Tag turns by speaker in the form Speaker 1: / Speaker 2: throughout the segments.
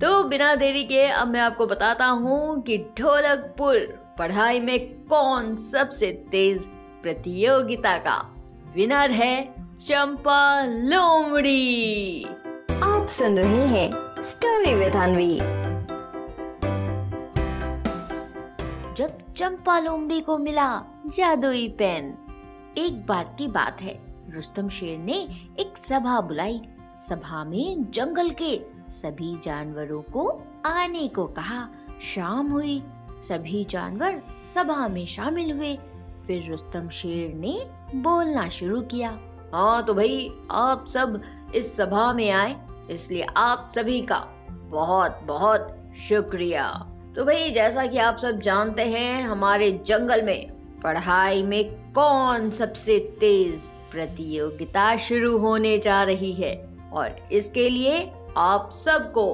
Speaker 1: तो बिना देरी के अब मैं आपको बताता हूँ कि ढोलकपुर पढ़ाई में कौन सबसे तेज प्रतियोगिता का विनर है चंपा लोमड़ी।
Speaker 2: आप सुन रहे हैं स्टोरी विद अनवी
Speaker 1: जब चंपा लोमड़ी को मिला जादुई पेन एक बार की बात है रुस्तम शेर ने एक सभा बुलाई। सभा में जंगल के सभी जानवरों को आने को कहा। शाम हुई। सभी जानवर सभा में शामिल हुए। फिर रुस्तम शेर ने बोलना शुरू किया। हाँ तो भाई, आप सब इस सभा में आए, इसलिए आप सभी का बहुत बहुत शुक्रिया। तो भाई, जैसा कि आप सब जानते हैं, हमारे जंगल में पढ़ाई में कौन सबसे तेज प्रतियोगिता शुरू होने जा रही है? और इसके लिए आप सबको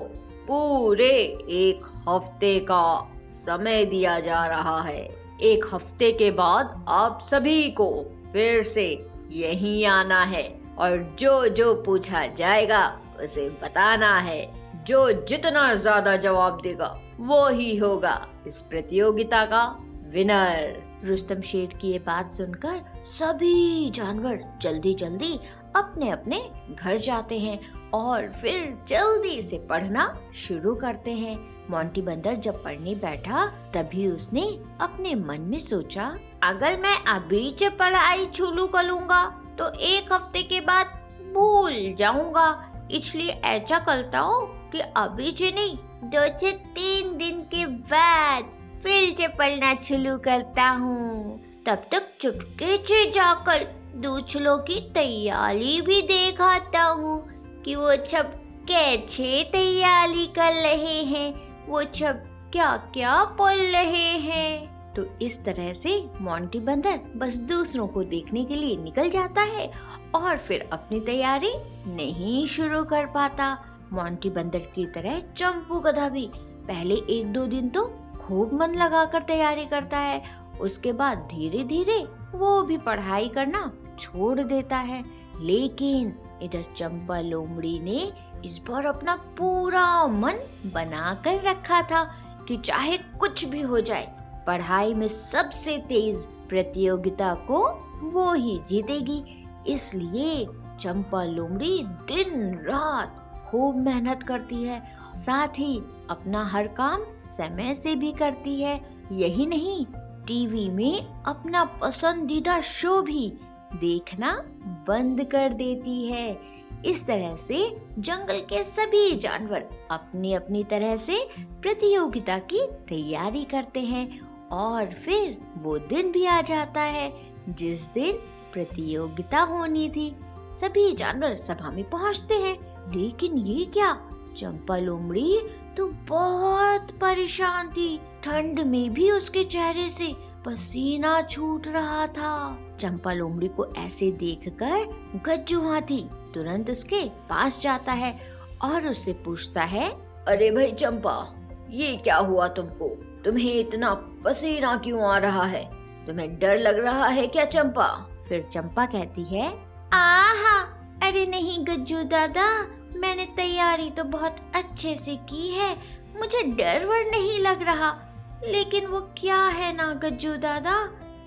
Speaker 1: पूरे एक हफ़्ते का समय दिया जा रहा है। एक हफ़्ते के बाद आप सभी को फिर से यही आना है और जो जो पूछा जाएगा, उसे बताना है। जो जितना ज़्यादा जवाब देगा, वो ही होगा इस प्रतियोगिता का विनर रुस्तम शेर की ये बात सुनकर सभी जानवर जल्दी जल्दी अपने अपने घर जाते हैं और फिर जल्दी से पढ़ना शुरू करते हैं। मोंटी बंदर जब पढ़ने बैठा, तभी उसने अपने मन में सोचा, अगर मैं अभी से पढ़ाई शुरू करूँगा तो एक हफ़्ते के बाद भूल जाऊँगा। इसलिए ऐसा करता हूँ कि अभी से नहीं, दो से तीन दिन के बाद फिर से पढ़ना शुरू करता हूँ। तब तक चुपके से जाकर दूसरों की तैयारी भी देख आता हूँ कि वो सब कैसे तैयारी कर रहे हैं, वो सब क्या क्या पढ़ रहे हैं। तो इस तरह से मोंटी बंदर बस दूसरों को देखने के लिए निकल जाता है और फिर अपनी तैयारी नहीं शुरू कर पाता। मोंटी बंदर की तरह चंपू गधा भी पहले एक दो दिन तो खूब मन लगाकर तैयारी करता है, उसके बाद धीरे धीरे वो भी पढ़ाई करना छोड़ देता है। लेकिन इधर चंपा लोमड़ी ने इस बार अपना पूरा मन बना कर रखा था कि चाहे कुछ भी हो जाए, पढ़ाई में सबसे तेज प्रतियोगिता को वो ही जीतेगी। इसलिए चंपा लोमड़ी दिन रात खूब मेहनत करती है, साथ ही अपना हर काम समय से भी करती है। यही नहीं, टीवी में अपना पसंदीदा शो भी देखना बंद कर देती है। इस तरह से जंगल के सभी जानवर अपनी अपनी तरह से प्रतियोगिता की तैयारी करते हैं और फिर वो दिन भी आ जाता है, जिस दिन प्रतियोगिता होनी थी। सभी जानवर सभा में पहुँचते हैं, लेकिन ये क्या? चंपा लोमड़ी तो बहुत परेशान थी। ठंड में भी उसके चेहरे से पसीना छूट रहा था। चंपा लोमड़ी को ऐसे देखकर गज्जू हाथी तुरंत उसके पास जाता है और उससे पूछता है, अरे भाई चंपा, ये क्या हुआ तुमको? तुम्हें इतना पसीना क्यों आ रहा है? तुम्हें डर लग रहा है क्या चंपा? फिर चंपा कहती है, आहा, अरे नहीं गज्जू दादा, मैंने तैयारी तो बहुत अच्छे से की है। मुझे डर वर नहीं लग रहा। लेकिन वो क्या है ना गज्जू दादा,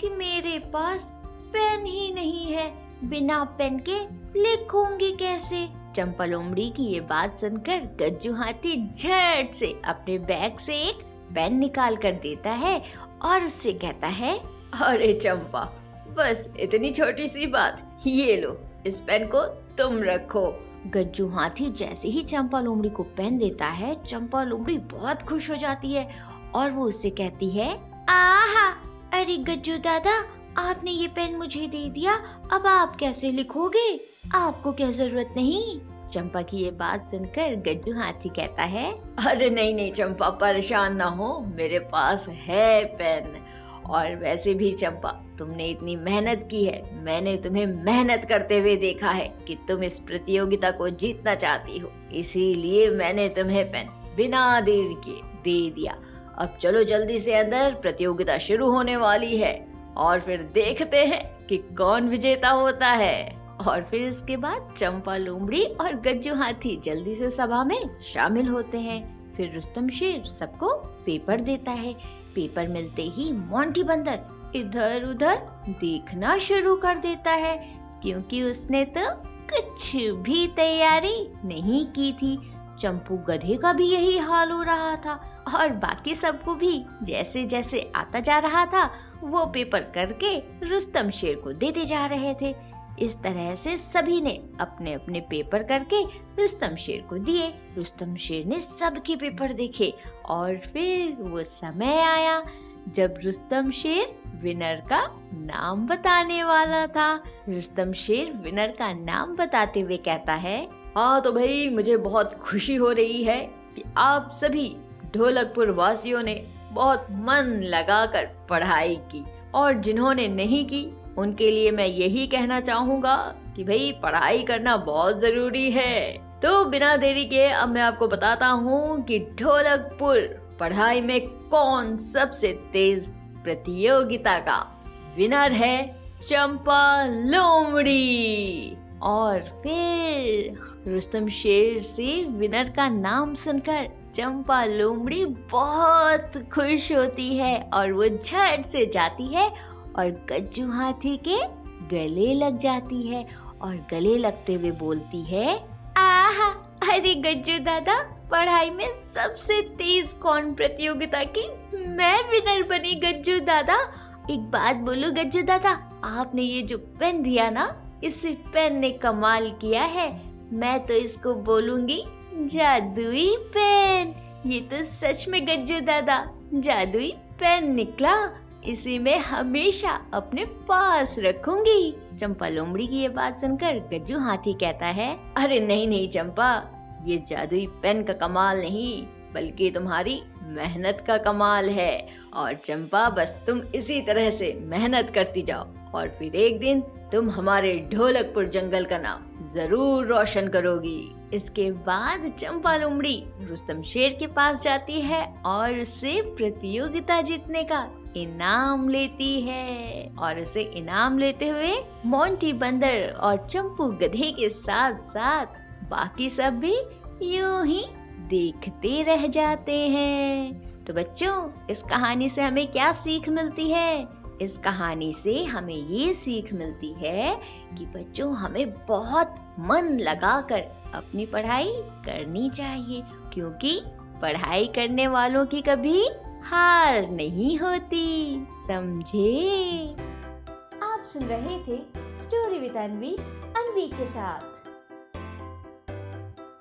Speaker 1: कि मेरे पास पेन ही नहीं है? बिना पेन के लिखूँगी कैसे? चंपा लोमड़ी की ये बात सुनकर गज्जू हाथी झट से अपने बैग से एक पेन निकाल कर देता है और उससे कहता है, अरे चंपा, बस इतनी छोटी सी बात, ये लो, इस पेन को तुम रखो। गज्जू हाथी जैसे ही चंपा लोमड़ी को पेन देता है, चंपा लोमड़ी बहुत खुश हो जाती है और वो उससे कहती है, आहा, अरे गज्जू दादा, आपने ये पेन मुझे दे दिया, अब आप कैसे लिखोगे? आपको क्या ज़रूरत नहीं? चंपा की ये बात सुनकर गज्जू हाथी कहता है, अरे नहीं नहीं चंपा, परेशान ना हो, मेरे पास है पेन। और वैसे भी चंपा, तुमने इतनी मेहनत की है। मैंने तुम्हें मेहनत करते हुए देखा है कि तुम इस प्रतियोगिता को जीतना चाहती हो। इसीलिए मैंने तुम्हें पेन बिना देर के दे दिया। अब चलो जल्दी से अंदर, प्रतियोगिता शुरू होने वाली है। और फिर देखते हैं कि कौन विजेता होता है। और फिर इसके बाद चंपा, लोमड़ी और गज्जू हाथी जल्दी से सभा में शामिल होते हैं। फिर रुस्तम शेर सबको पेपर देता है। पेपर मिलते ही मोंटी बंदर इधर उधर देखना शुरू कर देता है, क्योंकि उसने तो कुछ भी तैयारी नहीं की थी। चंपू गधे का भी यही हाल हो रहा था और बाकी सबको भी जैसे जैसे आता जा रहा था, वो पेपर करके रुस्तम शेर को देते जा रहे थे। इस तरह से सभी ने अपने अपने पेपर करके रुस्तम शेर को दिए। रुस्तम शेर ने सबके पेपर देखे और फिर वो समय आया जब रुस्तम शेर विनर का नाम बताने वाला था। रुस्तम शेर विनर का नाम बताते हुए कहता है हाँ तो भाई, मुझे बहुत खुशी हो रही है कि आप सभी ढोलकपुर वासियों ने बहुत मन लगाकर पढ़ाई की और जिन्होंने नहीं की उनके लिए मैं यही कहना चाहूँगा कि भाई, पढ़ाई करना बहुत ज़रूरी है। तो बिना देरी के अब मैं आपको बताता हूँ कि ढोलकपुर पढ़ाई में कौन सबसे तेज प्रतियोगिता का विनर है चंपा लोमड़ी। और फिर रुस्तम शेर से विनर का नाम सुनकर चंपा लोमड़ी बहुत खुश होती है और वो झट से जाती है और गज्जू हाथी के गले लग जाती है और गले लगते हुए बोलती है, आहा, अरे गज्जू दादा, पढ़ाई में सबसे तेज कौन प्रतियोगिता की मैं विनर बनी गज्जू दादा? एक बात बोलो गज्जू दादा, आपने ये जो पेन दिया ना, इस पेन ने कमाल किया है। मैं तो इसको बोलूँगी जादुई पेन। ये तो सच में गज्जू दादा, जादुई पेन निकला। इसी मैं हमेशा अपने पास रखूँगी। चंपा लोमड़ी की ये बात सुनकर गज्जू हाथी कहता है, अरे नहीं नहीं चंपा, ये जादुई पेन का कमाल नहीं, बल्कि तुम्हारी मेहनत का कमाल है, और चंपा, बस तुम इसी तरह से मेहनत करती जाओ। और फिर एक दिन तुम हमारे ढोलकपुर जंगल का नाम ज़रूर रोशन करोगी। इसके बाद चंपा लोमड़ी रुस्तम शेर के पास जाती है और उससे प्रतियोगिता जीतने का इनाम लेती है। और उसे इनाम लेते हुए मोंटी बंदर और चंपू गधे के साथ साथ बाकी सब भी यूँ ही देखते रह जाते हैं। तो बच्चों, इस कहानी से हमें क्या सीख मिलती है? इस कहानी से हमें ये सीख मिलती है कि बच्चों, हमें बहुत मन लगाकर अपनी पढ़ाई करनी चाहिए, क्योंकि पढ़ाई करने वालों की कभी हार नहीं होती। समझे?
Speaker 2: आप सुन रहे थे स्टोरी विद अनवी अनवी के साथ।